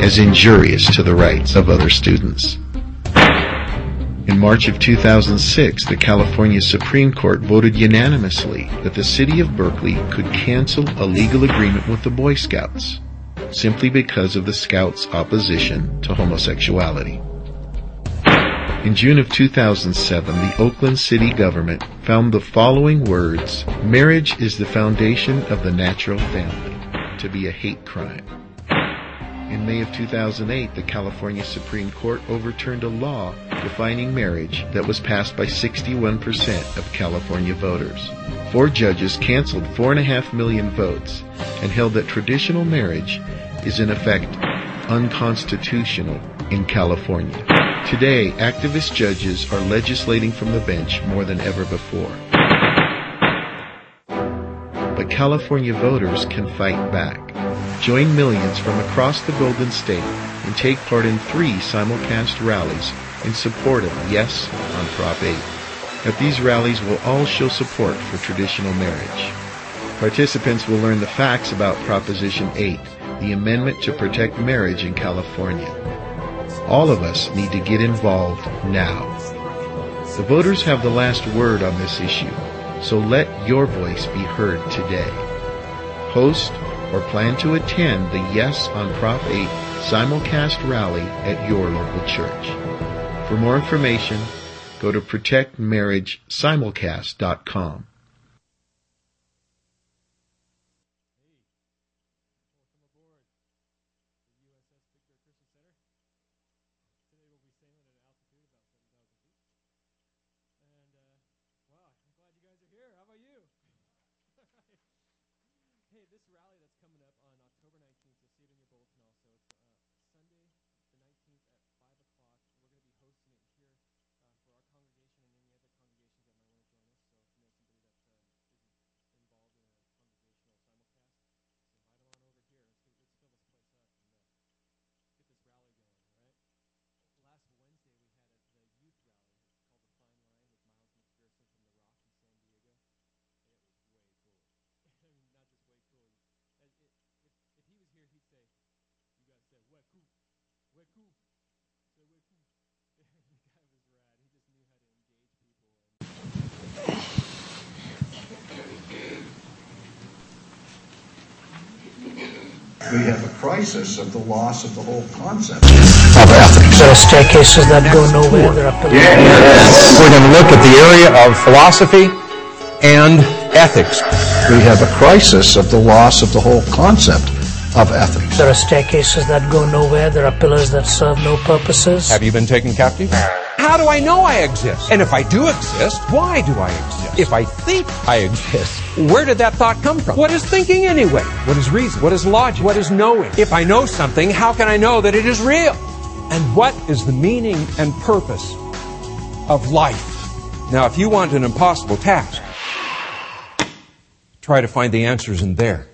as injurious to the rights of other students. In March of 2006, the California Supreme Court voted unanimously that the city of Berkeley could cancel a legal agreement with the Boy Scouts simply because of the Scouts' opposition to homosexuality. In June of 2007, the Oakland city government found the following words, marriage is the foundation of the natural family, to be a hate crime. In May of 2008, the California Supreme Court overturned a law defining marriage that was passed by 61% of California voters. Four judges canceled 4.5 million votes and held that traditional marriage is in effect unconstitutional in California. Today, activist judges are legislating from the bench more than ever before. But California voters can fight back. Join millions from across the Golden State and take part in three simulcast rallies in support of Yes on Prop 8. At these rallies, we'll all show support for traditional marriage. Participants will learn the facts about Proposition 8, the amendment to protect marriage in California. All of us need to get involved now. The voters have the last word on this issue, so let your voice be heard today. Host or plan to attend the Yes on Prop 8 simulcast rally at your local church. For more information, go to protectmarriagesimulcast.com. This rally that's coming up on October 19th, we have a crisis of the loss of the whole concept of ethics. There are staircases that go nowhere. There are pillars. Yes. We're going to look at the area of philosophy and ethics. We have a crisis of the loss of the whole concept of ethics. There are staircases that go nowhere. There are pillars that serve no purposes. Have you been taken captive? How do I know I exist? And if I do exist, why do I exist? If I think I exist, where did that thought come from? What is thinking anyway? What is reason? What is logic? What is knowing? If I know something, how can I know that it is real? And what is the meaning and purpose of life? Now, if you want an impossible task, try to find the answers in there.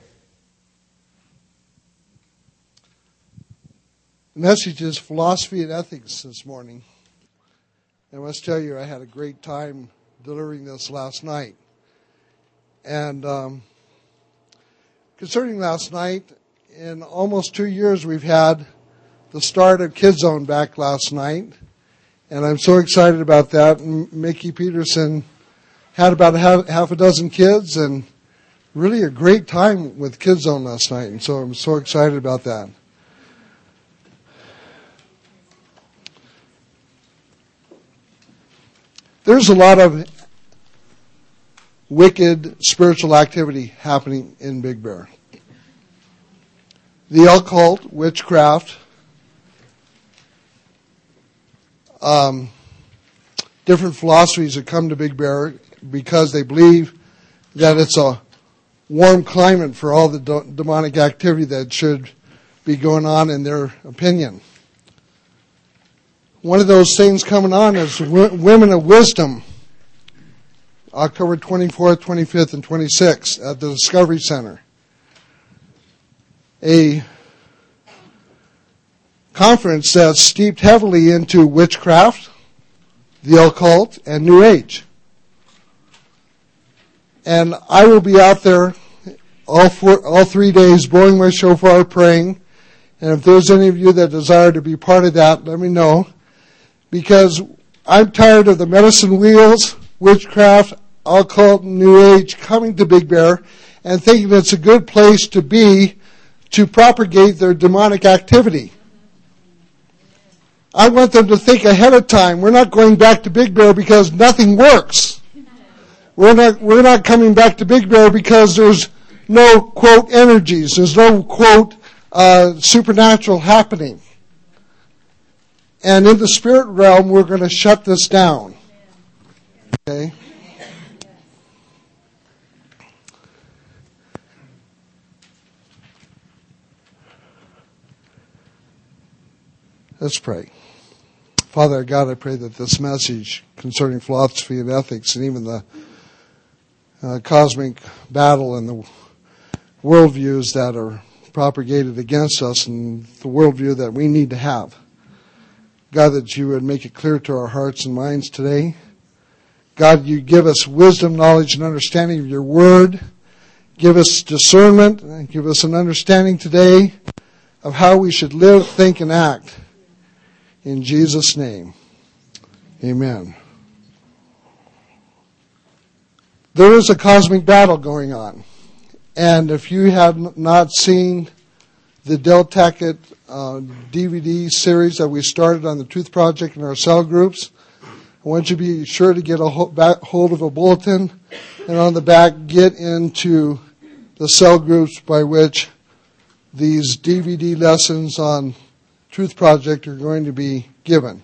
Message is philosophy and ethics this morning. I must tell you, I had a great time delivering this last night. And um, concerning last night, in almost two years, we've had the start of Kids Zone back last night. And I'm so excited about that. And Mickey Peterson had about half, half a dozen kids and really a great time with Kids Zone last night. And so I'm so excited about that. There's a lot of wicked spiritual activity happening in Big Bear. The occult, witchcraft, um, different philosophies that come to Big Bear because they believe that it's a warm climate for all the demonic activity that should be going on in their opinion one of those things coming on is Women of Wisdom, October 24th, 25th, and 26th at the Discovery Center. A conference that's steeped heavily into witchcraft, the occult, and New Age. And I will be out there all four, all three days blowing my shofar, praying, And if there's any of you that desire to be part of that, let me know. Because I'm tired of the medicine wheels, witchcraft, occult, new age coming to Big Bear and thinking it's a good place to be to propagate their demonic activity. I want them to think ahead of time. We're not going back to Big Bear because nothing works. We're not, we're not coming back to Big Bear because there's no quote energies. There's no quote uh, supernatural happening. And in the spirit realm, we're going to shut this down. Okay? Let's pray. Father God, I pray that this message concerning philosophy and ethics and even the uh, cosmic battle and the worldviews that are propagated against us and the worldview that we need to have. God, that you would make it clear to our hearts and minds today. God, you give us wisdom, knowledge, and understanding of your word. Give us discernment and give us an understanding today of how we should live, think, and act. In Jesus' name, amen. There is a cosmic battle going on. And if you have not seen the Del uh, DVD series that we started on the Truth Project in our cell groups, I want you to be sure to get a hold of a bulletin and on the back get into the cell groups by which these DVD lessons on Truth Project are going to be given.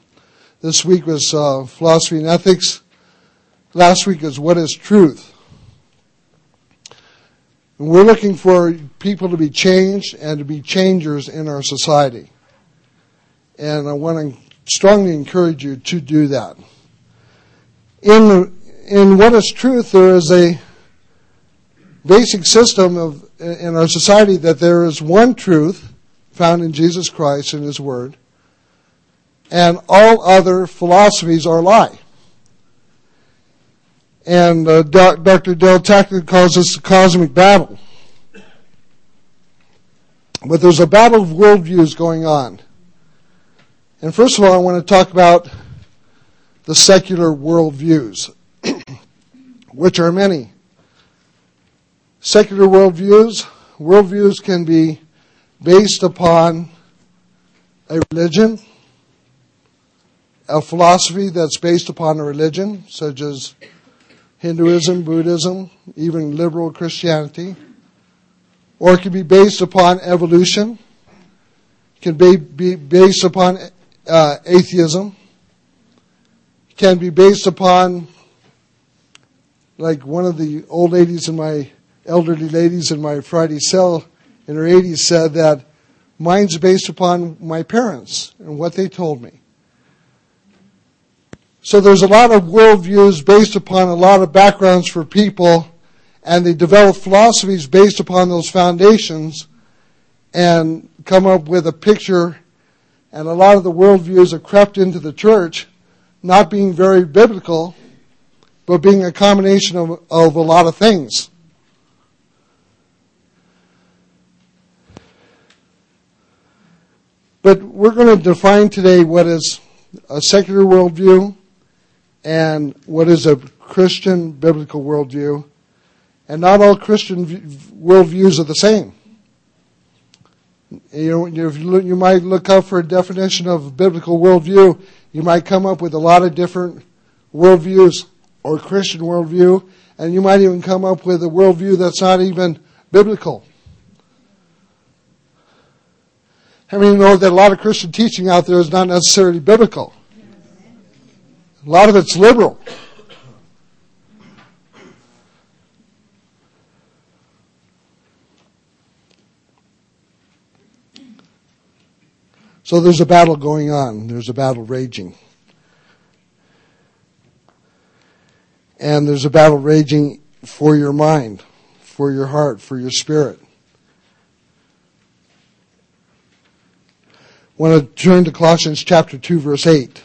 This week was uh, philosophy and ethics. Last week is what is truth. And we're looking for people to be changed and to be changers in our society. And I want to strongly encourage you to do that. In, in what is truth, there is a basic system of, in our society that there is one truth found in Jesus Christ and His Word, and all other philosophies are lie. And uh, Dr. Del Tackett calls this the cosmic battle. But there's a battle of worldviews going on. And first of all, I want to talk about the secular worldviews, which are many. Secular worldviews, worldviews can be based upon a religion, a philosophy that's based upon a religion, such as Hinduism, Buddhism, even liberal Christianity, or it can be based upon evolution, it can be, be based upon uh, atheism, it can be based upon, like one of the old ladies in my, elderly ladies in my Friday cell in her 80s said that mine's based upon my parents and what they told me. So there's a lot of worldviews based upon a lot of backgrounds for people, and they develop philosophies based upon those foundations and come up with a picture. And a lot of the worldviews have crept into the church, not being very biblical, but being a combination of, of a lot of things. But we're going to define today what is a secular worldview and what is a Christian biblical worldview. And not all Christian worldviews are the same. You know, you, look, you might look up for a definition of biblical worldview, you might come up with a lot of different worldviews or Christian worldview, and you might even come up with a worldview that's not even biblical. I mean, you know that a lot of Christian teaching out there is not necessarily biblical. A lot of it's liberal. So there's a battle going on. There's a battle raging. And there's a battle raging for your mind, for your heart, for your spirit. want to turn to Colossians chapter 2 verse 8.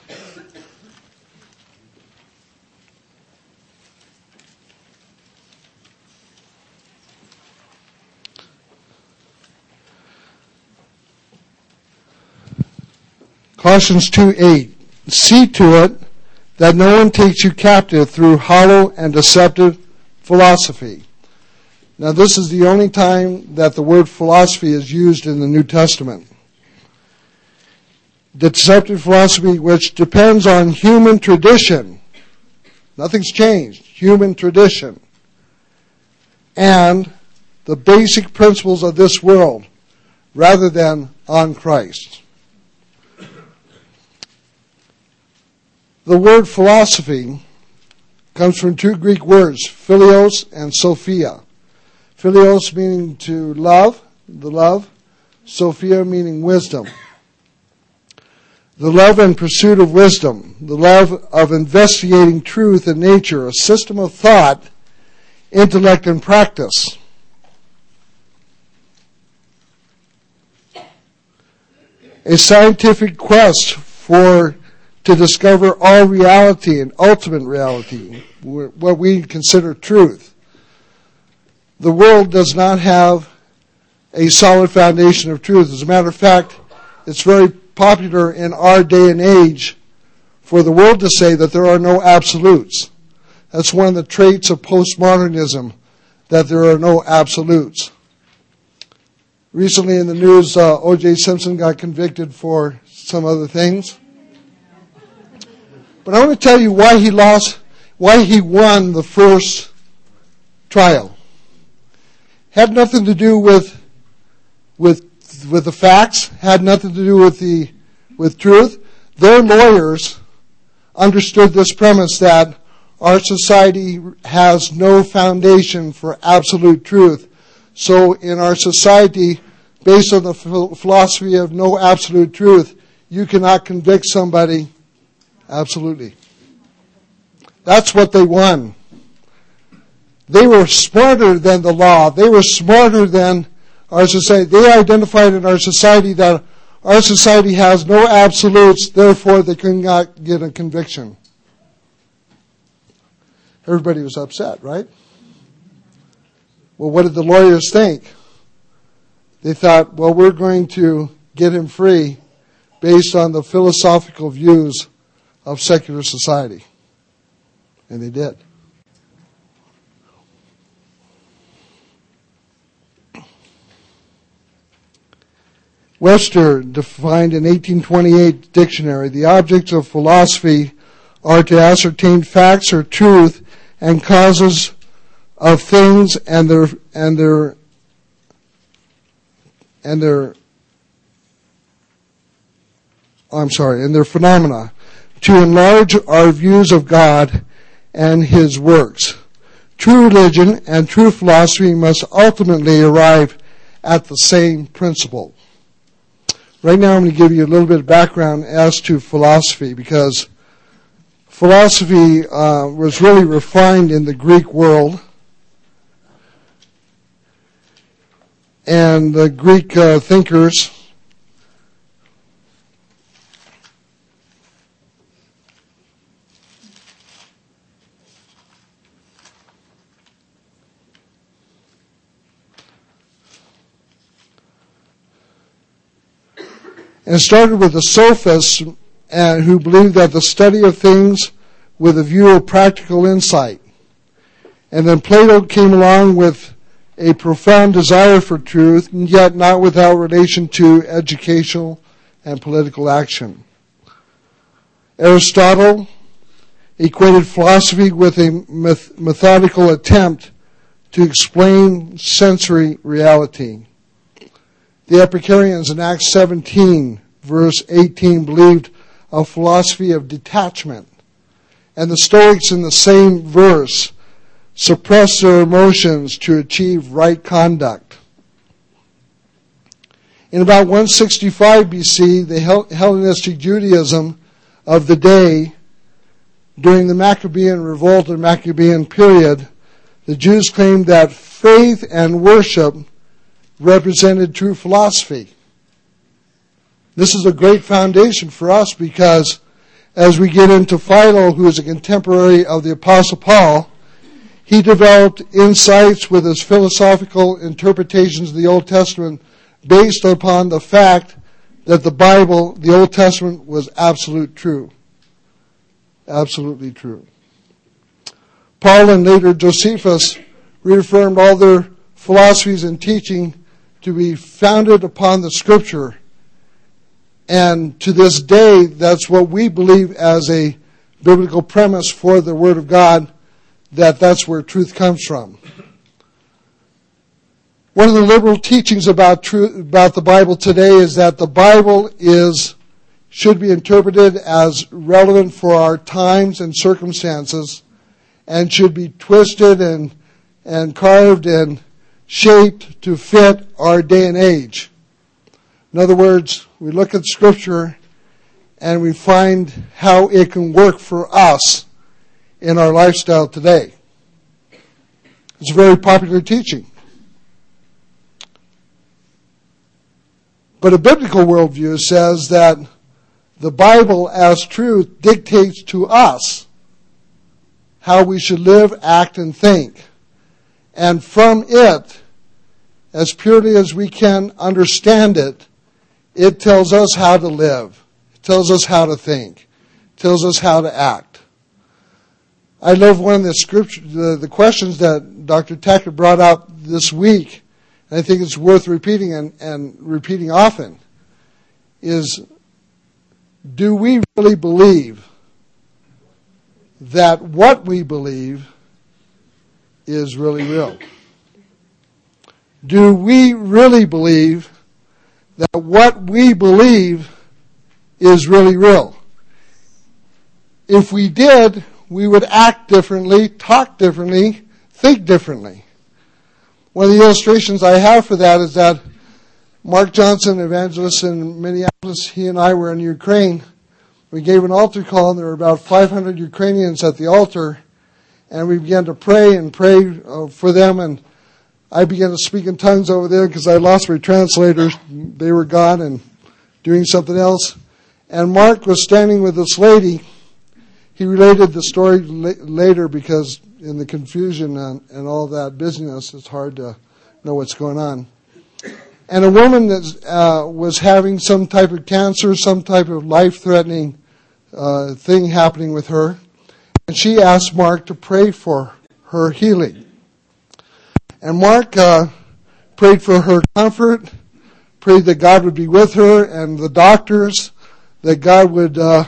Colossians 2 8. See to it that no one takes you captive through hollow and deceptive philosophy. Now, this is the only time that the word philosophy is used in the New Testament. Deceptive philosophy, which depends on human tradition. Nothing's changed. Human tradition. And the basic principles of this world rather than on Christ. The word philosophy comes from two Greek words, philios and sophia. Philios meaning to love, the love, sophia meaning wisdom. The love and pursuit of wisdom, the love of investigating truth and nature, a system of thought, intellect, and practice. A scientific quest for to discover all reality and ultimate reality, what we consider truth. The world does not have a solid foundation of truth. As a matter of fact, it's very popular in our day and age for the world to say that there are no absolutes. That's one of the traits of postmodernism, that there are no absolutes. Recently in the news, uh, O.J. Simpson got convicted for some other things. But I want to tell you why he lost, why he won the first trial. Had nothing to do with, with, with the facts, had nothing to do with the, with truth. Their lawyers understood this premise that our society has no foundation for absolute truth. So in our society, based on the philosophy of no absolute truth, you cannot convict somebody Absolutely. That's what they won. They were smarter than the law. They were smarter than our society. They identified in our society that our society has no absolutes, therefore they could not get a conviction. Everybody was upset, right? Well, what did the lawyers think? They thought, well, we're going to get him free based on the philosophical views of secular society. And they did. Webster defined in 1828 dictionary, the objects of philosophy are to ascertain facts or truth and causes of things and their and their and their I'm sorry, and their phenomena to enlarge our views of God and His works. True religion and true philosophy must ultimately arrive at the same principle. Right now I'm going to give you a little bit of background as to philosophy because philosophy uh, was really refined in the Greek world. And the Greek uh, thinkers and started with the sophists and who believed that the study of things with a view of practical insight. And then Plato came along with a profound desire for truth, yet not without relation to educational and political action. Aristotle equated philosophy with a methodical attempt to explain sensory reality. The Epicureans in Acts 17, verse 18, believed a philosophy of detachment. And the Stoics in the same verse suppressed their emotions to achieve right conduct. In about 165 BC, the Hellenistic Judaism of the day, during the Maccabean revolt or Maccabean period, the Jews claimed that faith and worship represented true philosophy. This is a great foundation for us because as we get into Philo, who is a contemporary of the Apostle Paul, he developed insights with his philosophical interpretations of the Old Testament based upon the fact that the Bible, the Old Testament, was absolute true. Absolutely true. Paul and later Josephus reaffirmed all their philosophies and teaching to be founded upon the scripture. And to this day, that's what we believe as a biblical premise for the Word of God, that that's where truth comes from. One of the liberal teachings about truth, about the Bible today is that the Bible is, should be interpreted as relevant for our times and circumstances and should be twisted and, and carved and shaped to fit our day and age. In other words, we look at scripture and we find how it can work for us in our lifestyle today. It's a very popular teaching. But a biblical worldview says that the Bible as truth dictates to us how we should live, act, and think. And from it, as purely as we can understand it, it tells us how to live. It tells us how to think. It tells us how to act. I love one of the scripture, the, the questions that Dr. Tackett brought out this week and I think it's worth repeating and, and repeating often, is do we really believe that what we believe is really real? Do we really believe that what we believe is really real? If we did, we would act differently, talk differently, think differently. One of the illustrations I have for that is that Mark Johnson, evangelist in Minneapolis, he and I were in Ukraine. We gave an altar call, and there were about 500 Ukrainians at the altar, and we began to pray and pray uh, for them. And I began to speak in tongues over there because I lost my translators; they were gone and doing something else. And Mark was standing with this lady. He related the story later because in the confusion and, and all that busyness, it's hard to know what's going on. And a woman that uh, was having some type of cancer, some type of life-threatening uh, thing happening with her, and she asked Mark to pray for her healing. And Mark uh, prayed for her comfort, prayed that God would be with her and the doctors, that God would uh,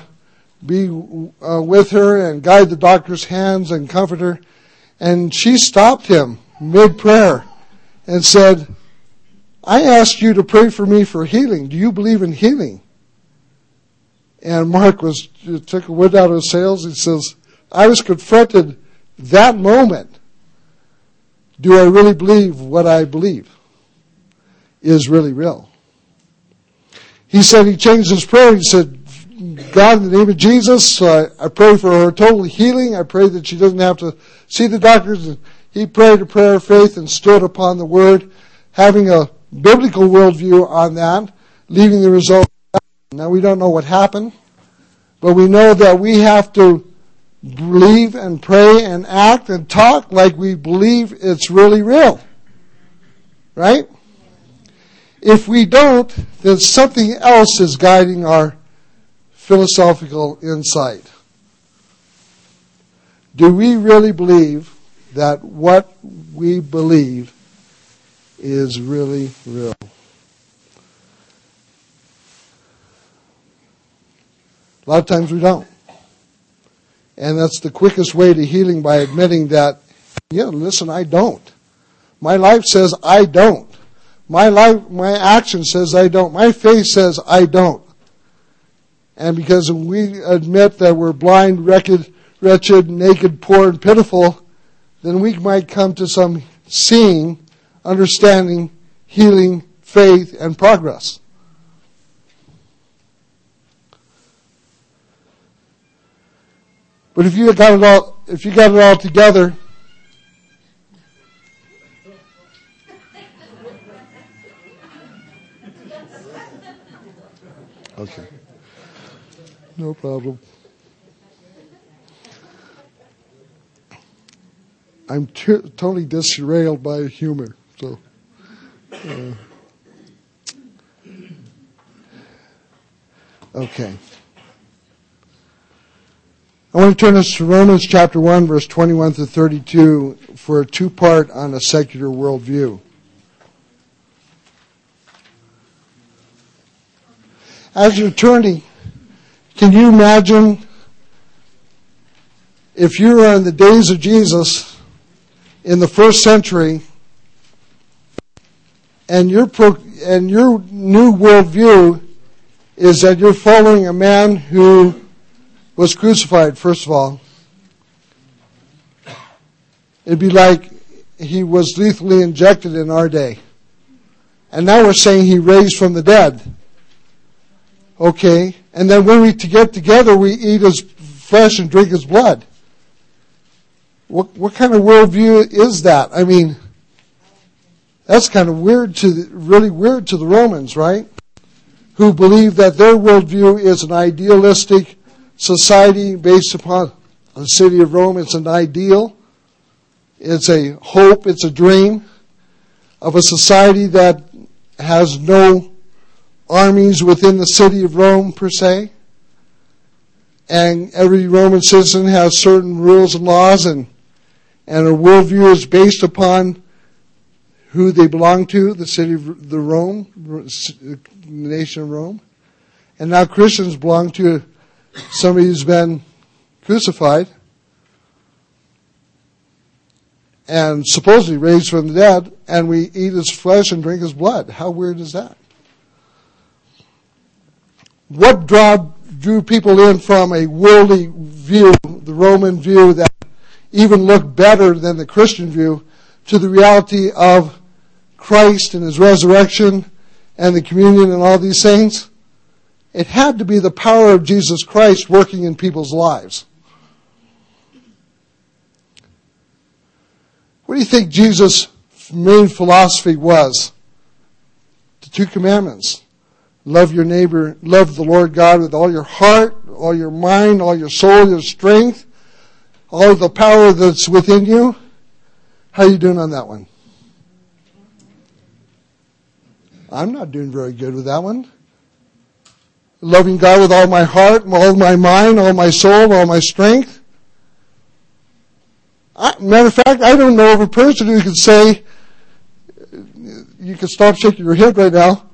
be uh, with her and guide the doctor's hands and comfort her. And she stopped him mid prayer and said, I asked you to pray for me for healing. Do you believe in healing? And Mark was took a wind out of his sails. He says, I was confronted that moment. Do I really believe what I believe is really real? He said he changed his prayer. He said, God, in the name of Jesus, uh, I pray for her total healing. I pray that she doesn't have to see the doctors. He prayed a prayer of faith and stood upon the word, having a biblical worldview on that, leaving the result. Now we don't know what happened, but we know that we have to believe and pray and act and talk like we believe it's really real. Right? If we don't, then something else is guiding our philosophical insight. Do we really believe that what we believe is really real? A lot of times we don't. And that's the quickest way to healing by admitting that, yeah, listen, I don't. My life says I don't. My life, my action says I don't. My faith says I don't. And because we admit that we're blind, wretched, wretched, naked, poor, and pitiful, then we might come to some seeing, understanding, healing, faith, and progress. But if you got it all, if you got it all together, okay. No problem. I'm t- totally disrailed by humor. So, uh, Okay. I want to turn us to Romans chapter 1, verse 21 to 32 for a two part on a secular worldview. As an attorney, can you imagine if you were in the days of Jesus in the first century and your, pro- and your new worldview is that you're following a man who was crucified, first of all. It'd be like he was lethally injected in our day. And now we're saying he raised from the dead. Okay. And then when we get together, we eat his flesh and drink his blood. What, what kind of worldview is that? I mean, that's kind of weird to, the, really weird to the Romans, right? Who believe that their worldview is an idealistic society based upon the city of Rome. It's an ideal. It's a hope. It's a dream of a society that has no armies within the city of Rome per se. And every Roman citizen has certain rules and laws and, and a worldview is based upon who they belong to, the city of the Rome, the nation of Rome. And now Christians belong to somebody who's been crucified and supposedly raised from the dead, and we eat his flesh and drink his blood. How weird is that? What draw, drew people in from a worldly view, the Roman view that even looked better than the Christian view, to the reality of Christ and his resurrection and the communion and all these things? It had to be the power of Jesus Christ working in people's lives. What do you think Jesus' main philosophy was? The two commandments. Love your neighbor, love the Lord God with all your heart, all your mind, all your soul, your strength, all the power that's within you. How are you doing on that one? I'm not doing very good with that one. Loving God with all my heart, all my mind, all my soul, all my strength. I, matter of fact, I don't know of a person who could say, you can stop shaking your head right now,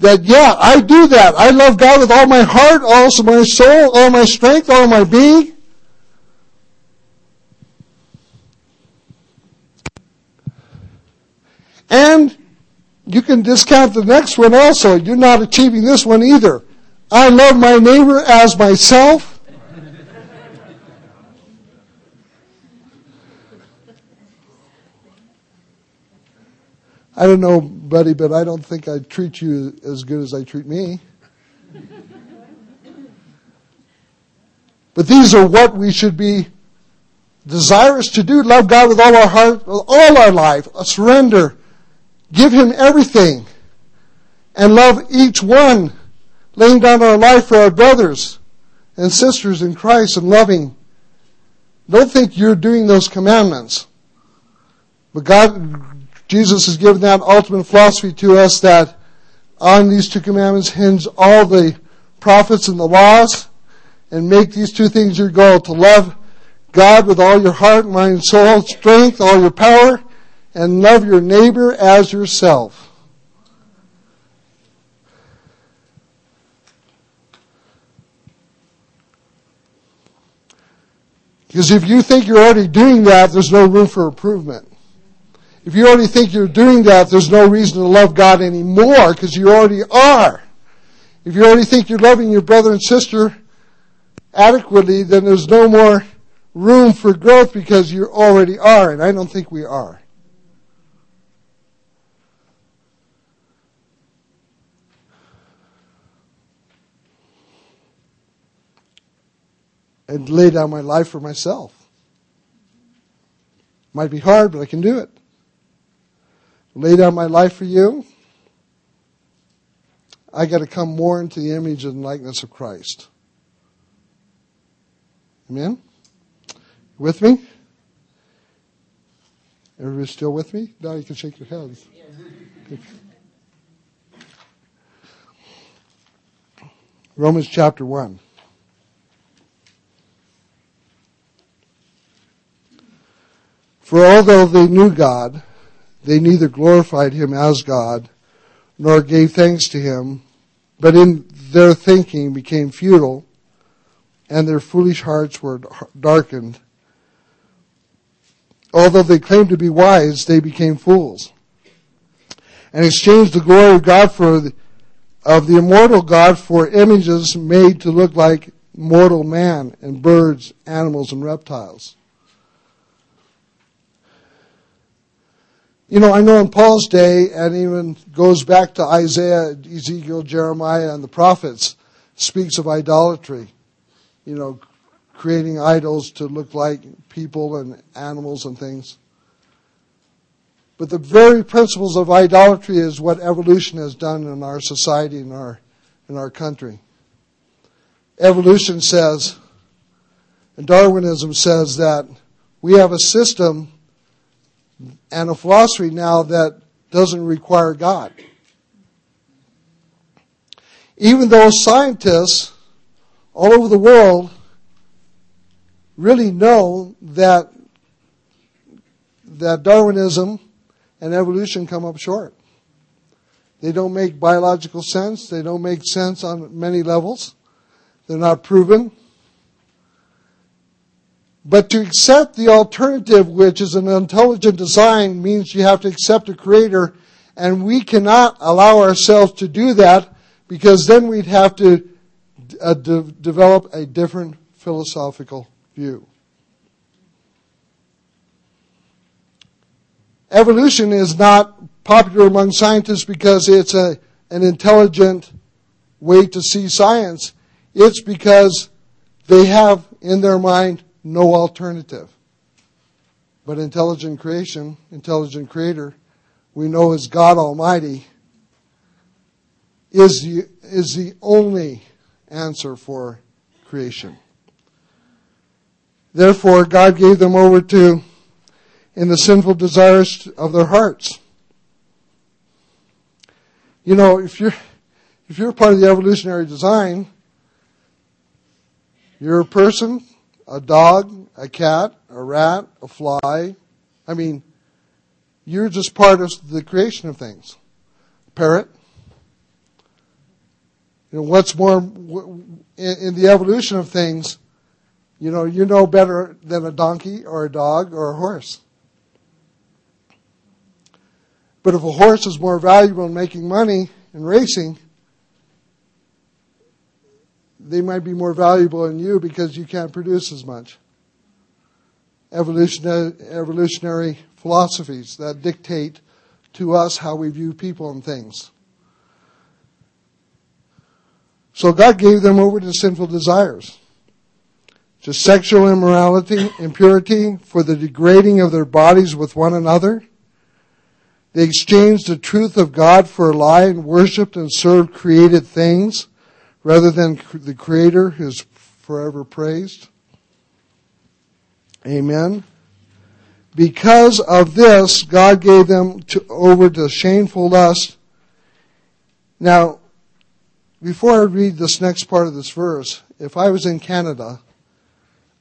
that yeah, I do that. I love God with all my heart, all my soul, all my strength, all my being. And you can discount the next one also. You're not achieving this one either. I love my neighbor as myself. I don't know, buddy, but I don't think I treat you as good as I treat me. But these are what we should be desirous to do. Love God with all our heart, with all our life. Surrender give Him everything and love each one, laying down our life for our brothers and sisters in Christ and loving. Don't think you're doing those commandments. But God, Jesus has given that ultimate philosophy to us that on these two commandments hinge all the prophets and the laws and make these two things your goal to love God with all your heart, mind, soul, strength, all your power, and love your neighbor as yourself. Because if you think you're already doing that, there's no room for improvement. If you already think you're doing that, there's no reason to love God anymore because you already are. If you already think you're loving your brother and sister adequately, then there's no more room for growth because you already are, and I don't think we are. And lay down my life for myself. Might be hard, but I can do it. Lay down my life for you. I got to come more into the image and likeness of Christ. Amen? With me? Everybody still with me? Now you can shake your heads. Romans chapter 1. For although they knew God, they neither glorified him as God nor gave thanks to him, but in their thinking became futile and their foolish hearts were darkened. Although they claimed to be wise, they became fools and exchanged the glory of God for the, of the immortal God for images made to look like mortal man and birds, animals, and reptiles. You know, I know in Paul's day, and even goes back to Isaiah, Ezekiel, Jeremiah, and the prophets, speaks of idolatry. You know, creating idols to look like people and animals and things. But the very principles of idolatry is what evolution has done in our society and our, in our country. Evolution says, and Darwinism says that we have a system and a philosophy now that doesn't require God. Even though scientists all over the world really know that that Darwinism and evolution come up short. They don't make biological sense. They don't make sense on many levels. They're not proven. But to accept the alternative, which is an intelligent design, means you have to accept a creator, and we cannot allow ourselves to do that because then we'd have to uh, de- develop a different philosophical view. Evolution is not popular among scientists because it's a, an intelligent way to see science. It's because they have in their mind no alternative. But intelligent creation, intelligent creator, we know as God Almighty, is the, is the only answer for creation. Therefore, God gave them over to in the sinful desires of their hearts. You know, if you're if you're part of the evolutionary design, you're a person, a dog, a cat, a rat, a fly. I mean, you're just part of the creation of things. Parrot. You know, what's more, in the evolution of things, you know, you know better than a donkey or a dog or a horse. But if a horse is more valuable in making money in racing, they might be more valuable in you because you can't produce as much. Evolutionary, evolutionary philosophies that dictate to us how we view people and things. So God gave them over to sinful desires, to sexual immorality, impurity, for the degrading of their bodies with one another. They exchanged the truth of God for a lie and worshiped and served created things rather than the Creator is forever praised. Amen. Because of this, God gave them to, over to shameful lust. Now, before I read this next part of this verse, if I was in Canada,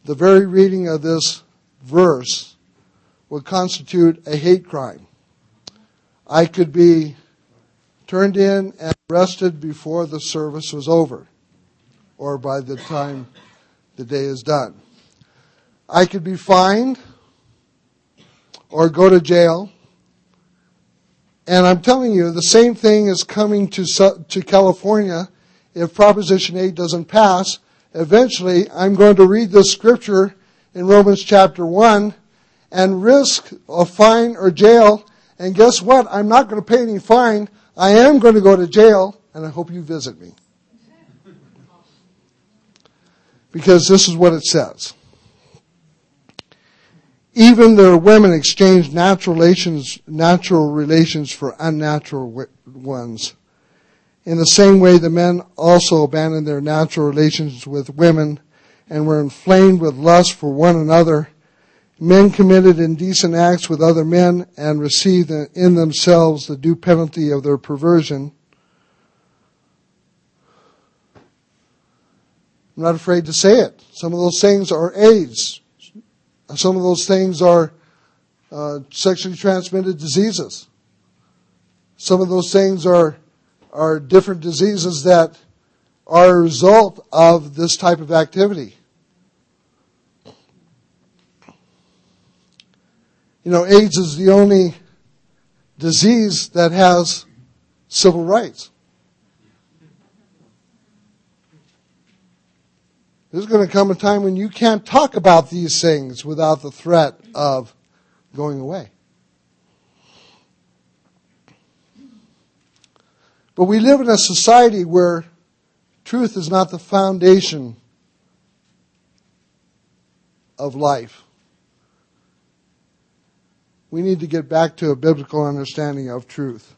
the very reading of this verse would constitute a hate crime. I could be turned in and arrested before the service was over or by the time the day is done. I could be fined or go to jail. And I'm telling you, the same thing is coming to, to California if Proposition 8 doesn't pass. Eventually, I'm going to read this scripture in Romans chapter 1 and risk a fine or jail and guess what? I'm not going to pay any fine. I am going to go to jail, and I hope you visit me. Because this is what it says. Even their women exchanged natural relations, natural relations for unnatural ones. In the same way, the men also abandoned their natural relations with women and were inflamed with lust for one another Men committed indecent acts with other men and received in themselves the due penalty of their perversion. I'm not afraid to say it. Some of those things are AIDS. Some of those things are uh, sexually transmitted diseases. Some of those things are are different diseases that are a result of this type of activity. You know, AIDS is the only disease that has civil rights. There's going to come a time when you can't talk about these things without the threat of going away. But we live in a society where truth is not the foundation of life. We need to get back to a biblical understanding of truth.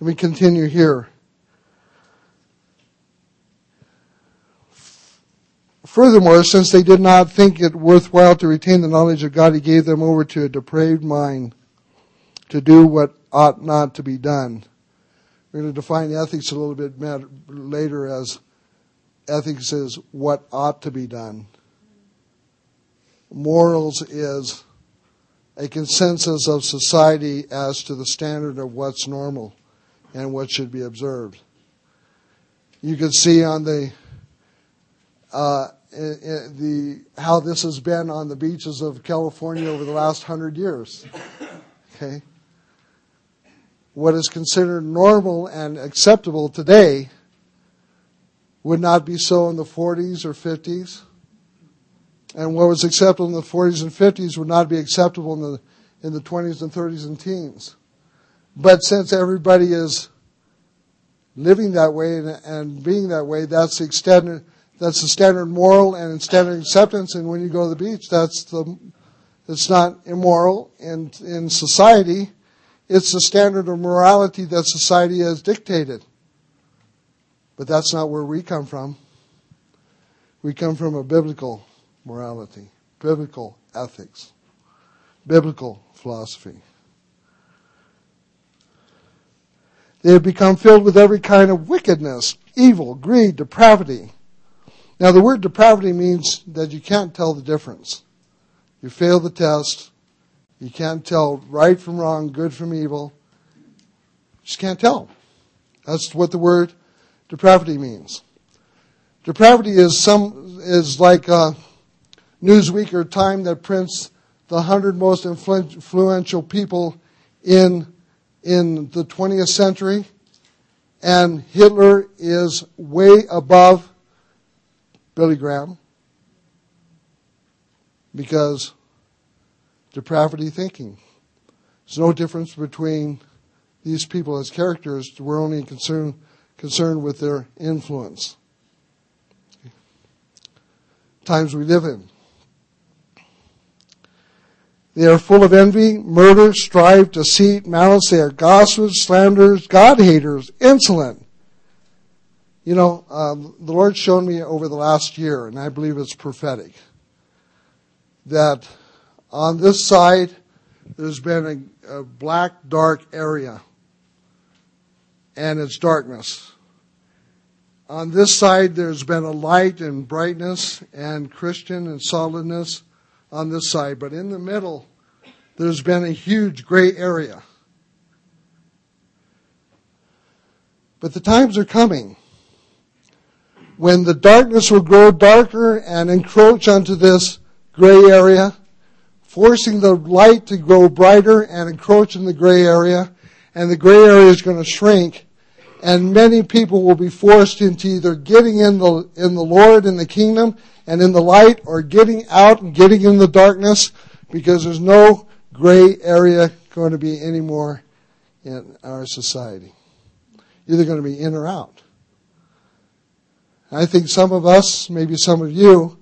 Let me continue here. Furthermore, since they did not think it worthwhile to retain the knowledge of God, he gave them over to a depraved mind to do what ought not to be done. We're going to define ethics a little bit later as ethics is what ought to be done. Morals is a consensus of society as to the standard of what's normal and what should be observed. You can see on the uh, the how this has been on the beaches of California over the last hundred years. Okay, what is considered normal and acceptable today would not be so in the 40s or 50s. And what was acceptable in the 40s and 50s would not be acceptable in the, in the 20s and 30s and teens. But since everybody is living that way and, and being that way, that's the extended, that's the standard moral and standard acceptance. And when you go to the beach, that's the, it's not immoral in, in society. It's the standard of morality that society has dictated. But that's not where we come from. We come from a biblical morality, biblical ethics, biblical philosophy. They have become filled with every kind of wickedness, evil, greed, depravity. Now, the word depravity means that you can't tell the difference. You fail the test, you can't tell right from wrong, good from evil. You just can't tell. That's what the word depravity means. Depravity is some is like a Newsweek or Time that prints the hundred most influential people in in the 20th century, and Hitler is way above Billy Graham because depravity thinking. There's no difference between these people as characters. We're only concerned, concerned with their influence. Times we live in. They are full of envy, murder, strife, deceit, malice. They are gossips, slanderers, God haters, insolent. You know, um, the Lord's shown me over the last year, and I believe it's prophetic, that on this side, there's been a, a black, dark area, and it's darkness. On this side, there's been a light and brightness and Christian and solidness on this side. But in the middle, there's been a huge gray area. But the times are coming when the darkness will grow darker and encroach onto this gray area forcing the light to grow brighter and encroach in the gray area, and the gray area is going to shrink, and many people will be forced into either getting in the in the Lord in the kingdom and in the light, or getting out and getting in the darkness, because there's no gray area going to be anymore in our society. Either going to be in or out. I think some of us, maybe some of you,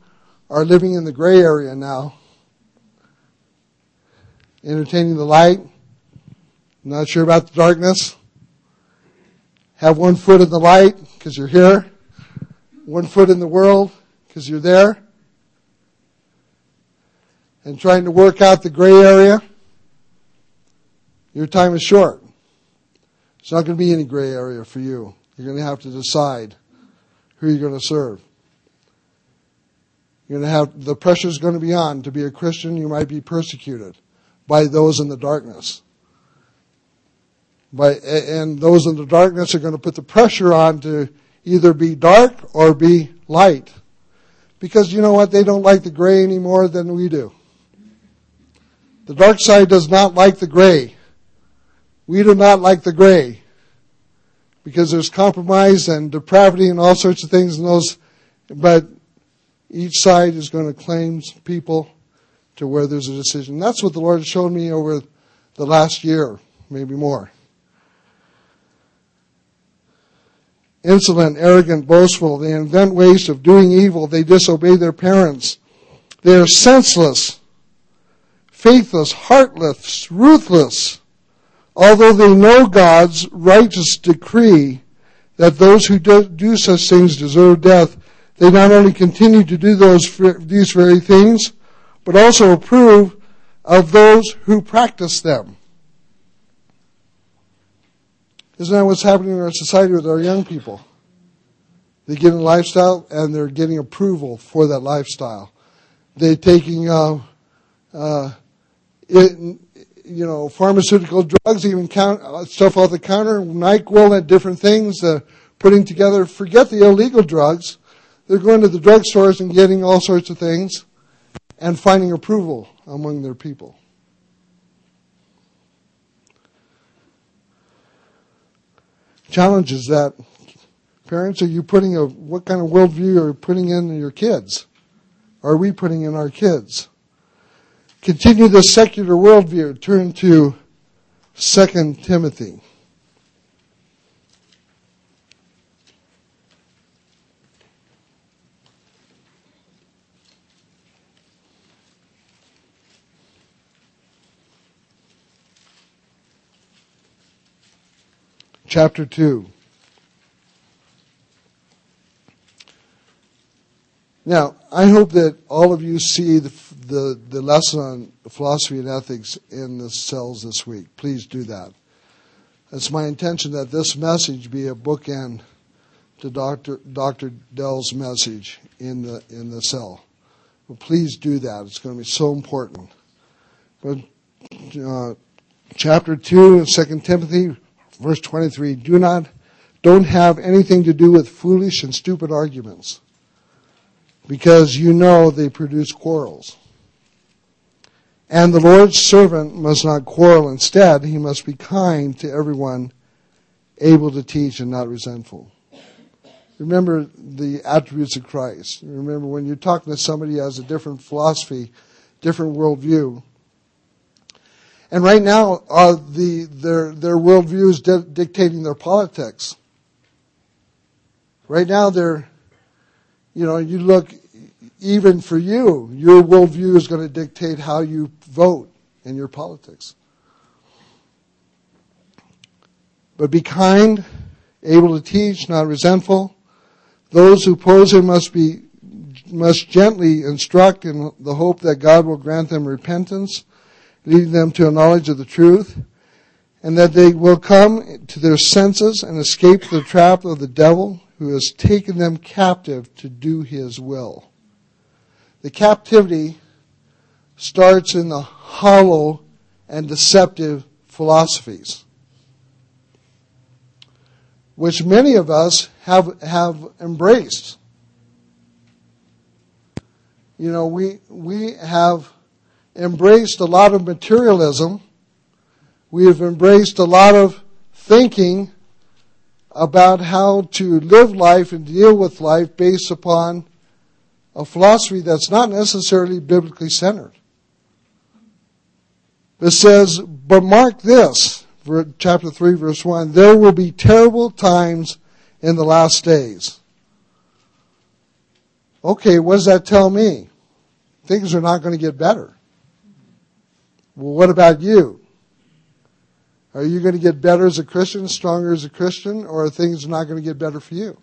are living in the gray area now entertaining the light, not sure about the darkness. Have one foot in the light because you're here, one foot in the world because you're there, and trying to work out the gray area. Your time is short. It's not going to be any gray area for you. You're going to have to decide who you're going to serve. You're going to have the pressure is going to be on. To be a Christian, you might be persecuted by those in the darkness. And those in the darkness are going to put the pressure on to either be dark or be light. Because you know what? They don't like the gray any more than we do. The dark side does not like the gray. We do not like the gray. Because there's compromise and depravity and all sorts of things in those, but each side is going to claim people to where there's a decision. That's what the Lord has shown me over the last year, maybe more. Insolent, arrogant, boastful, they invent ways of doing evil, they disobey their parents. They are senseless, faithless, heartless, ruthless. Although they know God's righteous decree that those who do, do such things deserve death, they not only continue to do those these very things, but also approve of those who practice them. Isn't that what's happening in our society with our young people? They get a lifestyle and they're getting approval for that lifestyle. They're taking uh, uh, it, you know, pharmaceutical drugs, even count, uh, stuff off the counter, NyQuil and different things, uh, putting together, forget the illegal drugs. They're going to the drugstores and getting all sorts of things and finding approval among their people. Challenge is that parents, are you putting a, what kind of worldview are you putting in your kids? Are we putting in our kids? continue the secular worldview, turn to 2 Timothy. Chapter 2. Now, I hope that all of you see the, the, the lesson on philosophy and ethics in the cells this week. Please do that. It's my intention that this message be a bookend to Dr. Dr. Del's message in the, in the cell. But please do that. It's going to be so important. But uh, chapter 2 of 2 Timothy, verse 23, do not, don't have anything to do with foolish and stupid arguments because you know they produce quarrels. And the Lord's servant must not quarrel. Instead, he must be kind to everyone, able to teach and not resentful. Remember the attributes of Christ. Remember when you're talking to somebody who has a different philosophy, different worldview. And right now, uh, the, their, their worldview is di- dictating their politics. Right now, they're you know, you look, even for you, your worldview is going to dictate how you vote in your politics. But be kind, able to teach, not resentful. Those who oppose him must be, must gently instruct in the hope that God will grant them repentance, leading them to a knowledge of the truth, and that they will come to their senses and escape the trap of the devil who has taken them captive to do his will. The captivity starts in the hollow and deceptive philosophies, which many of us have, have embraced. You know, we, we have embraced a lot of materialism. We have embraced a lot of thinking about how to live life and deal with life based upon a philosophy that's not necessarily biblically centered. It says, but mark this, chapter 3 verse 1, there will be terrible times in the last days. Okay, what does that tell me? Things are not going to get better. Well, what about you? Are you going to get better as a Christian, stronger as a Christian, or are things not going to get better for you?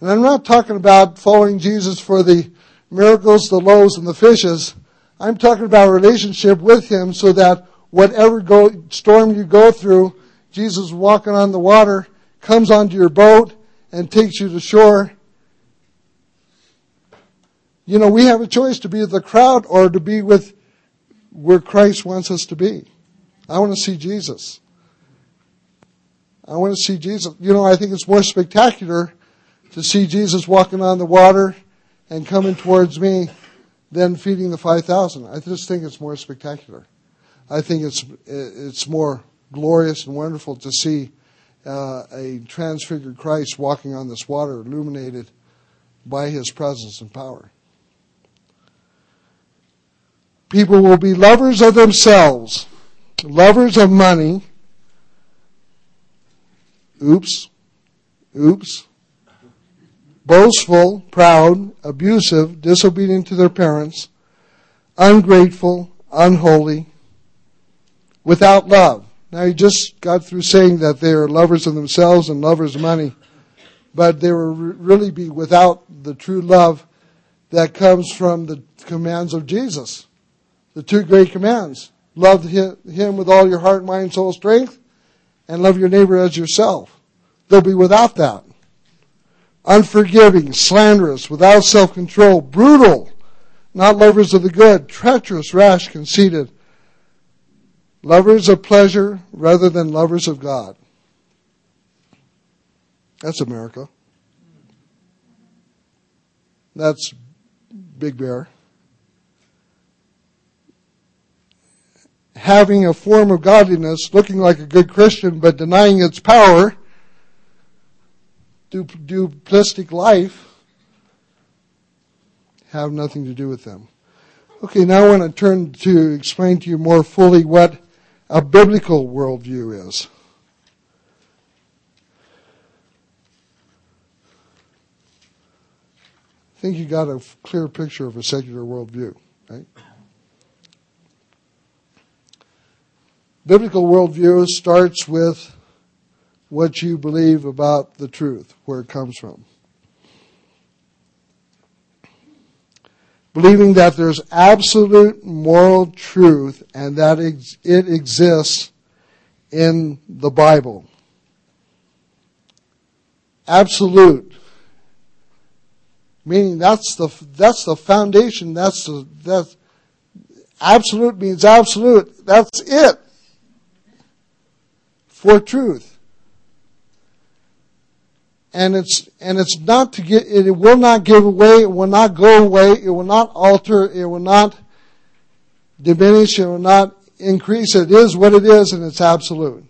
And I'm not talking about following Jesus for the miracles, the loaves, and the fishes. I'm talking about a relationship with Him so that whatever go, storm you go through, Jesus walking on the water, comes onto your boat and takes you to shore. You know, we have a choice to be with the crowd or to be with where Christ wants us to be. I want to see Jesus. I want to see Jesus. You know, I think it's more spectacular to see Jesus walking on the water and coming towards me than feeding the 5,000. I just think it's more spectacular. I think it's, it's more glorious and wonderful to see uh, a transfigured Christ walking on this water, illuminated by his presence and power. People will be lovers of themselves, lovers of money. Oops. Oops. Boastful, proud, abusive, disobedient to their parents, ungrateful, unholy, without love. Now he just got through saying that they are lovers of themselves and lovers of money, but they will really be without the true love that comes from the commands of Jesus the two great commands. Love him with all your heart, mind, soul, strength, and love your neighbor as yourself. They'll be without that. Unforgiving, slanderous, without self-control, brutal, not lovers of the good, treacherous, rash, conceited, lovers of pleasure rather than lovers of God. That's America. That's Big Bear. Having a form of godliness, looking like a good Christian, but denying its power, duplistic life, have nothing to do with them. Okay, now I want to turn to explain to you more fully what a biblical worldview is. I think you got a clear picture of a secular worldview, right? Biblical worldview starts with what you believe about the truth, where it comes from. Believing that there's absolute moral truth and that it exists in the Bible. Absolute. Meaning that's the, that's the foundation, that's the, that's, absolute means absolute. That's it for truth. And it's, and it's not to get, it will not give away, it will not go away, it will not alter, it will not diminish, it will not increase. It is what it is and it's absolute.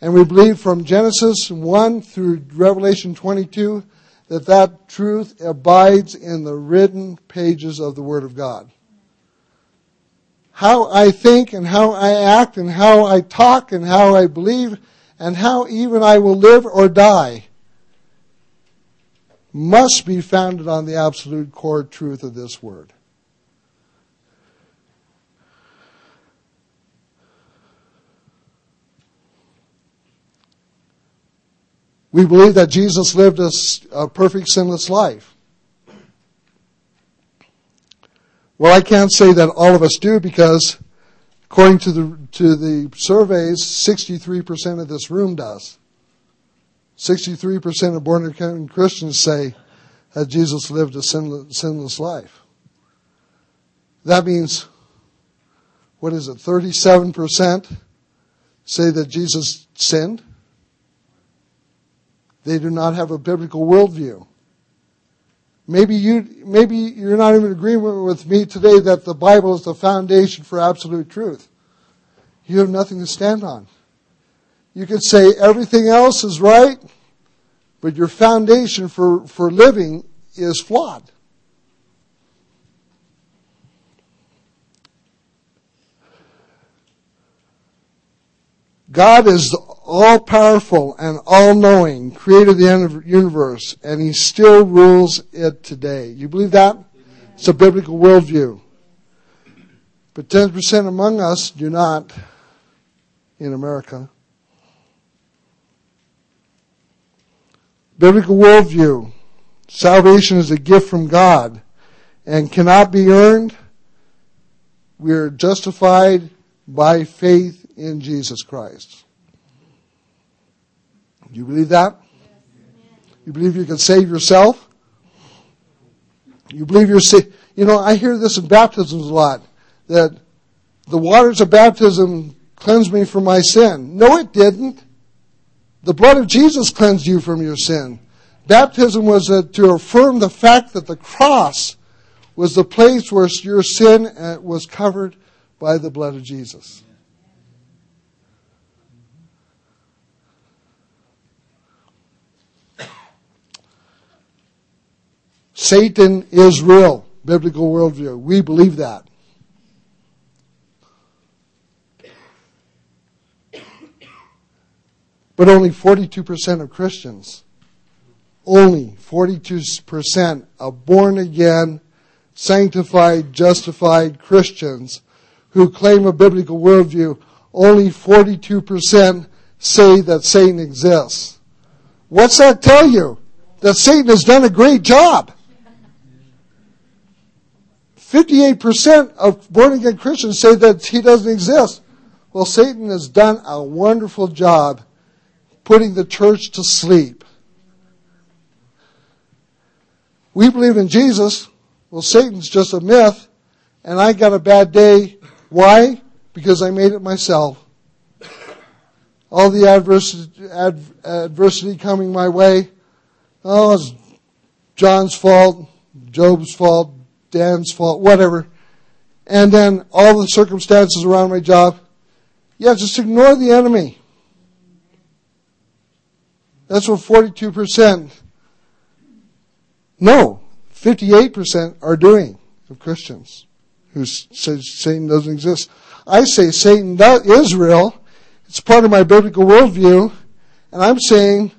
And we believe from Genesis 1 through Revelation 22 that that truth abides in the written pages of the Word of God how I think and how I act and how I talk and how I believe and how even I will live or die must be founded on the absolute core truth of this word. We believe that Jesus lived a, a perfect sinless life. Well, I can't say that all of us do because according to the, to the surveys, 63% of this room does. 63% of born again Christians say that Jesus lived a sinless, sinless life. That means, what is it, 37% say that Jesus sinned? They do not have a biblical worldview. Maybe you, maybe you're not even in agreement with me today that the Bible is the foundation for absolute truth. You have nothing to stand on. You could say everything else is right, but your foundation for, for living is flawed. God is all powerful and all knowing, created the universe, and he still rules it today. You believe that? It's a biblical worldview. But 10% among us do not in America. Biblical worldview. Salvation is a gift from God and cannot be earned. We are justified by faith in Jesus Christ. You believe that? You believe you can save yourself? You believe you're sa- You know, I hear this in baptisms a lot that the waters of baptism cleansed me from my sin. No, it didn't. The blood of Jesus cleansed you from your sin. Baptism was to affirm the fact that the cross was the place where your sin uh, was covered by the blood of Jesus. Satan is real, biblical worldview. We believe that. But only 42% of Christians, only 42% of born again, sanctified, justified Christians who claim a biblical worldview, only 42% say that Satan exists. What's that tell you? That Satan has done a great job. 58% of born again Christians say that he doesn't exist. Well, Satan has done a wonderful job putting the church to sleep. We believe in Jesus. Well, Satan's just a myth, and I got a bad day. Why? Because I made it myself. All the adversity, ad, adversity coming my way, oh, it's John's fault, Job's fault, Dan's fault, whatever. And then all the circumstances around my job. Yeah, just ignore the enemy. That's what 42%, no, 58% are doing of Christians who say Satan doesn't exist. I say Satan is real. It's part of my biblical worldview. And I'm saying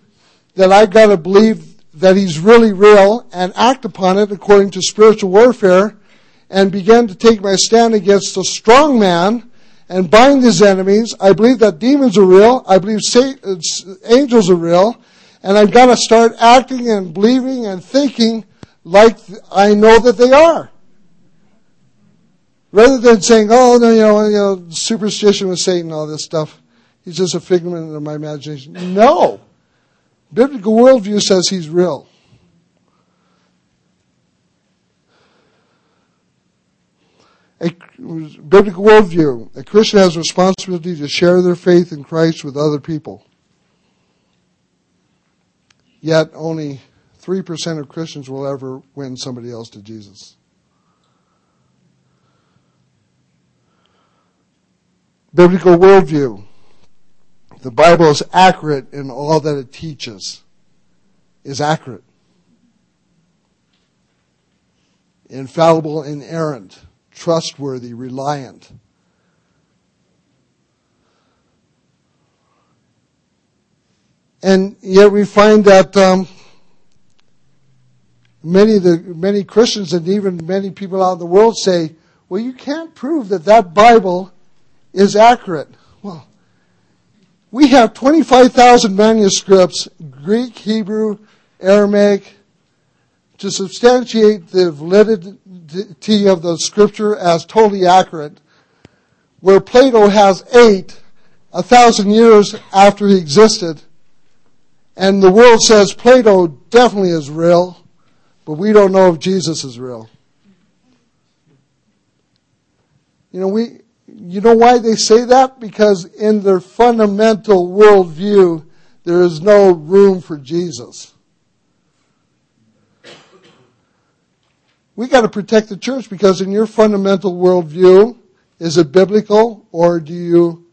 that I've got to believe that he's really real and act upon it according to spiritual warfare and begin to take my stand against the strong man and bind his enemies. I believe that demons are real. I believe uh, angels are real. And I've got to start acting and believing and thinking like I know that they are. Rather than saying, oh, no, you know, you know, superstition with Satan, all this stuff. He's just a figment of my imagination. No. Biblical worldview says he's real. A biblical worldview. A Christian has a responsibility to share their faith in Christ with other people. Yet only 3% of Christians will ever win somebody else to Jesus. Biblical worldview. The Bible is accurate in all that it teaches. Is accurate. Infallible, inerrant, trustworthy, reliant. And yet we find that um, many the many Christians and even many people out in the world say, "Well, you can't prove that that Bible is accurate." Well, we have 25,000 manuscripts, Greek, Hebrew, Aramaic, to substantiate the validity of the scripture as totally accurate, where Plato has eight, a thousand years after he existed, and the world says Plato definitely is real, but we don't know if Jesus is real. You know, we, you know why they say that? Because in their fundamental worldview, there is no room for Jesus. We got to protect the church because in your fundamental worldview, is it biblical or do you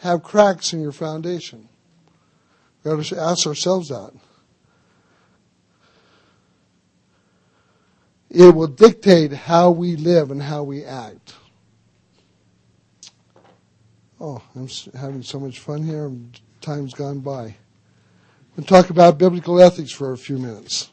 have cracks in your foundation? We got to ask ourselves that. It will dictate how we live and how we act. Oh, I'm having so much fun here. Time's gone by. We'll talk about biblical ethics for a few minutes.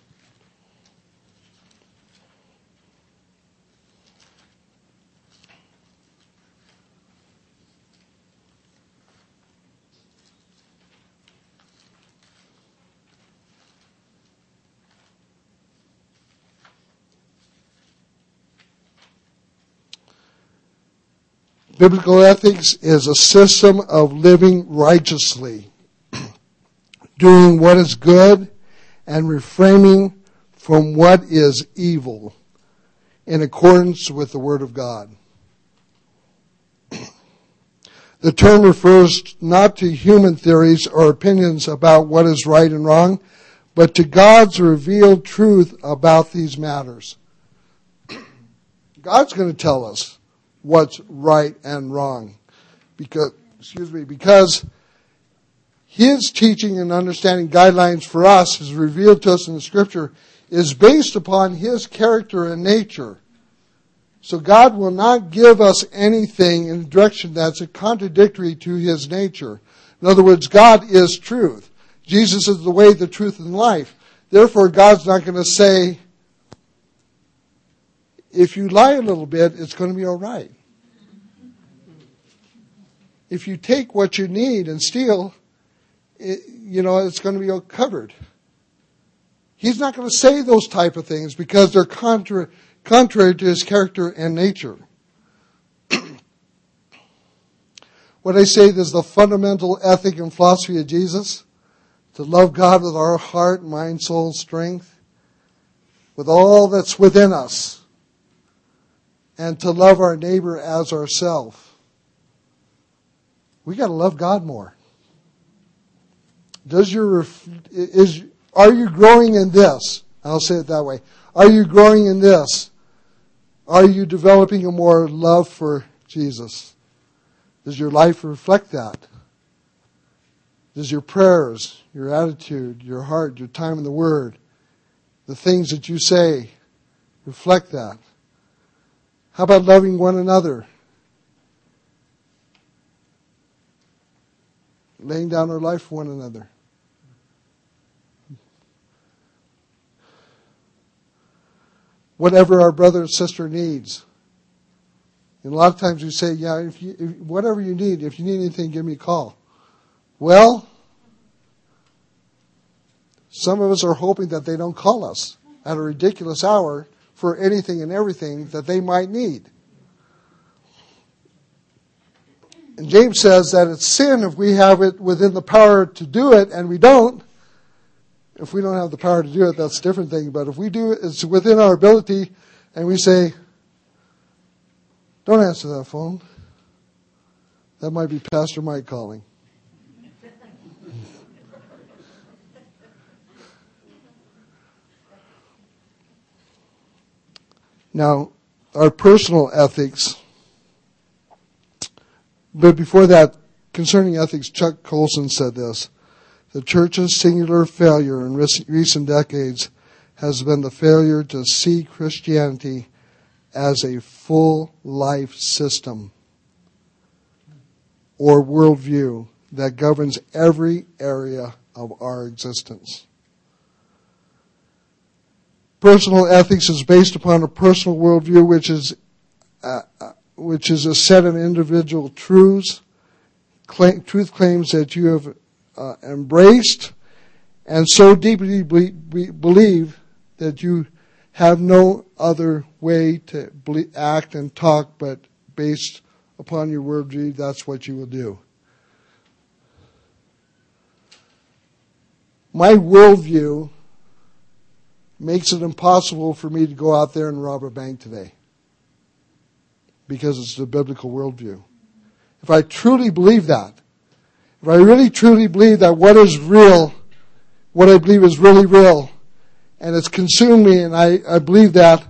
Biblical ethics is a system of living righteously, doing what is good and refraining from what is evil. in accordance with the Word of God. The term refers not to human theories or opinions about what is right and wrong, but to God's revealed truth about these matters. God's going to tell us what's right and wrong because excuse me because his teaching and understanding guidelines for us is revealed to us in the scripture is based upon his character and nature so God will not give us anything in a direction that's contradictory to His nature. In other words, God is truth. Jesus is the way, the truth, and life. Therefore, God's not going to say, if you lie a little bit, it's going to be all right. If you take what you need and steal, it, you know, it's going to be all covered. He's not going to say those type of things because they're contrary contrary to his character and nature. what I say is the fundamental ethic and philosophy of Jesus to love God with our heart, mind, soul, strength, with all that's within us, and to love our neighbor as ourself. We got to love God more. Does your is are you growing in this? I'll say it that way. Are you growing in this? Are you developing a more love for Jesus? Does your life reflect that? Does your prayers, your attitude, your heart, your time in the Word, the things that you say reflect that? How about loving one another? Laying down our life for one another. whatever our brother or sister needs. And a lot of times we say, yeah, if you, if, whatever you need, if you need anything, give me a call. Well, some of us are hoping that they don't call us at a ridiculous hour for anything and everything that they might need. And James says that it's sin if we have it within the power to do it and we don't. If we don't have the power to do it, that's a different thing. But if we do it, it's within our ability, and we say, don't answer that phone. That might be Pastor Mike calling. Now, our personal ethics. But before that, concerning ethics, Chuck Colson said this. The church's singular failure in recent decades has been the failure to see Christianity as a full life system or worldview that governs every area of our existence. Personal ethics is based upon a personal worldview, which is uh, uh which is a set of individual truths, claim, truth claims that you have uh, embraced and so deeply be- believe that you have no other way to act and talk but based upon your worldview, that's what you will do. My worldview makes it impossible for me to go out there and rob a bank today because it's the biblical worldview. If I truly believe that, if I really truly believe that what is real, what I believe is really real, and it's consumed me, and I, I believe that,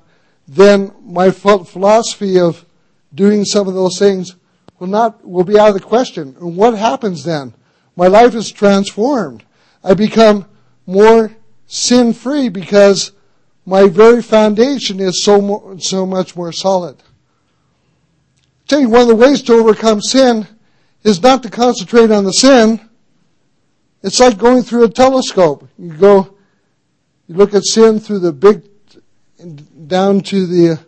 then my philosophy of doing some of those things will not will be out of the question. And what happens then? My life is transformed. I become more sin free because my very foundation is so mo- so much more solid. I tell you, one of the ways to overcome sin is not to concentrate on the sin. It's like going through a telescope. You go, you look at sin through the big, down to the,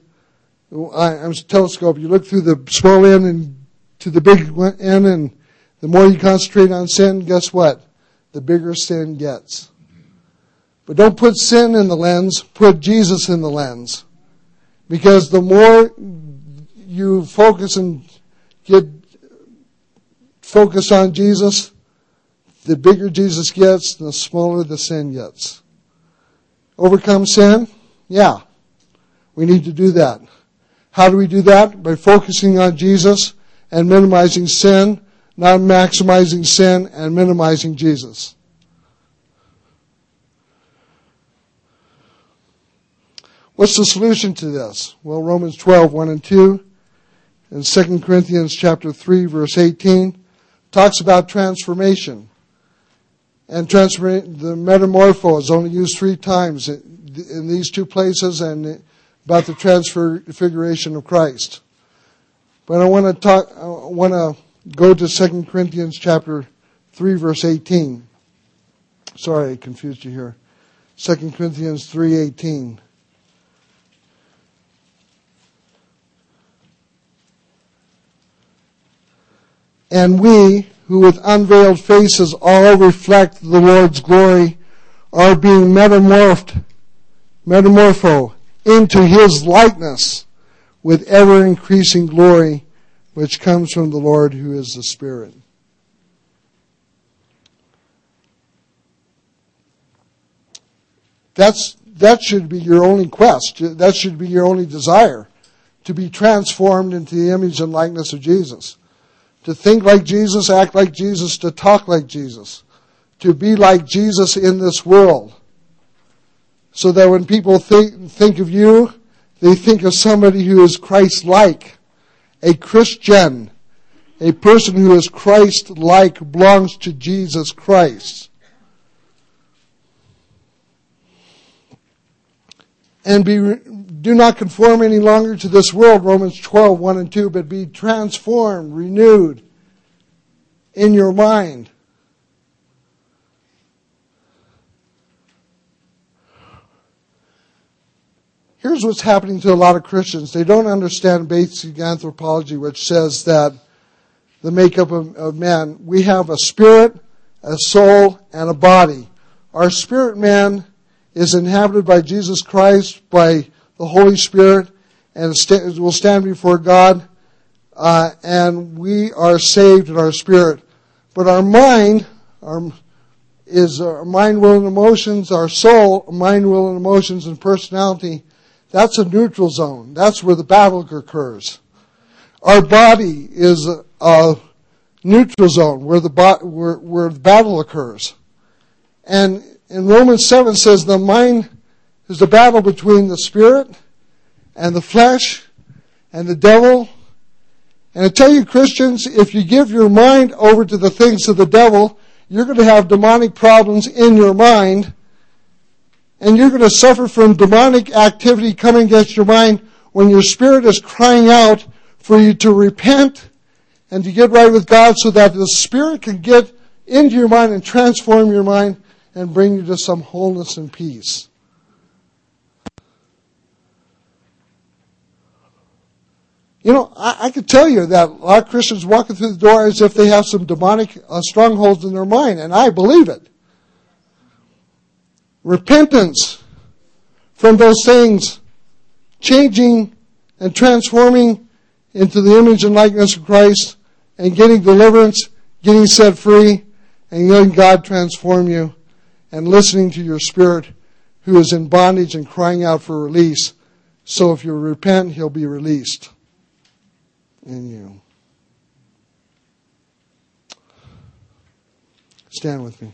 I'm telescope. You look through the small end and to the big end, and the more you concentrate on sin, guess what? The bigger sin gets. But don't put sin in the lens, put Jesus in the lens. Because the more you focus and get focus on Jesus, the bigger Jesus gets, the smaller the sin gets. Overcome sin? Yeah. We need to do that. How do we do that? By focusing on Jesus and minimizing sin, not maximizing sin and minimizing Jesus. What's the solution to this? Well, Romans 12, 1 and 2, and 2 Corinthians chapter 3, verse 18, talks about transformation. And the metamorpho is only used three times in these two places and about the transfiguration of Christ. But I want to talk, I want to go to 2 Corinthians chapter 3 verse 18. Sorry, I confused you here. 2 Corinthians 3:18. And we, who with unveiled faces all reflect the Lord's glory, are being metamorphed, metamorpho, into His likeness with ever increasing glory, which comes from the Lord who is the Spirit. That's, that should be your only quest. That should be your only desire. To be transformed into the image and likeness of Jesus to think like Jesus, act like Jesus, to talk like Jesus, to be like Jesus in this world. So that when people think, think of you, they think of somebody who is Christ-like, a Christian, a person who is Christ-like, belongs to Jesus Christ. And be, do not conform any longer to this world, Romans 12, 1 and 2, but be transformed, renewed in your mind. Here's what's happening to a lot of Christians. They don't understand basic anthropology, which says that the makeup of, of man, we have a spirit, a soul, and a body. Our spirit man is inhabited by Jesus Christ, by the Holy Spirit and will stand before God, uh, and we are saved in our spirit. But our mind, our, is our mind, will, and emotions, our soul, mind, will, and emotions, and personality. That's a neutral zone. That's where the battle occurs. Our body is a, neutral zone where the, where, where the battle occurs. And in Romans 7 says the mind is a battle between the spirit and the flesh and the devil. And I tell you, Christians, if you give your mind over to the things of the devil, you're going to have demonic problems in your mind. And you're going to suffer from demonic activity coming against your mind when your spirit is crying out for you to repent and to get right with God so that the spirit can get into your mind and transform your mind and bring you to some wholeness and peace. You know, I, I could tell you that a lot of Christians walking through the door as if they have some demonic uh, strongholds in their mind, and I believe it. Repentance from those things, changing and transforming into the image and likeness of Christ, and getting deliverance, getting set free, and letting God transform you, and listening to your spirit who is in bondage and crying out for release. So if you repent, he'll be released in you. Stand with me.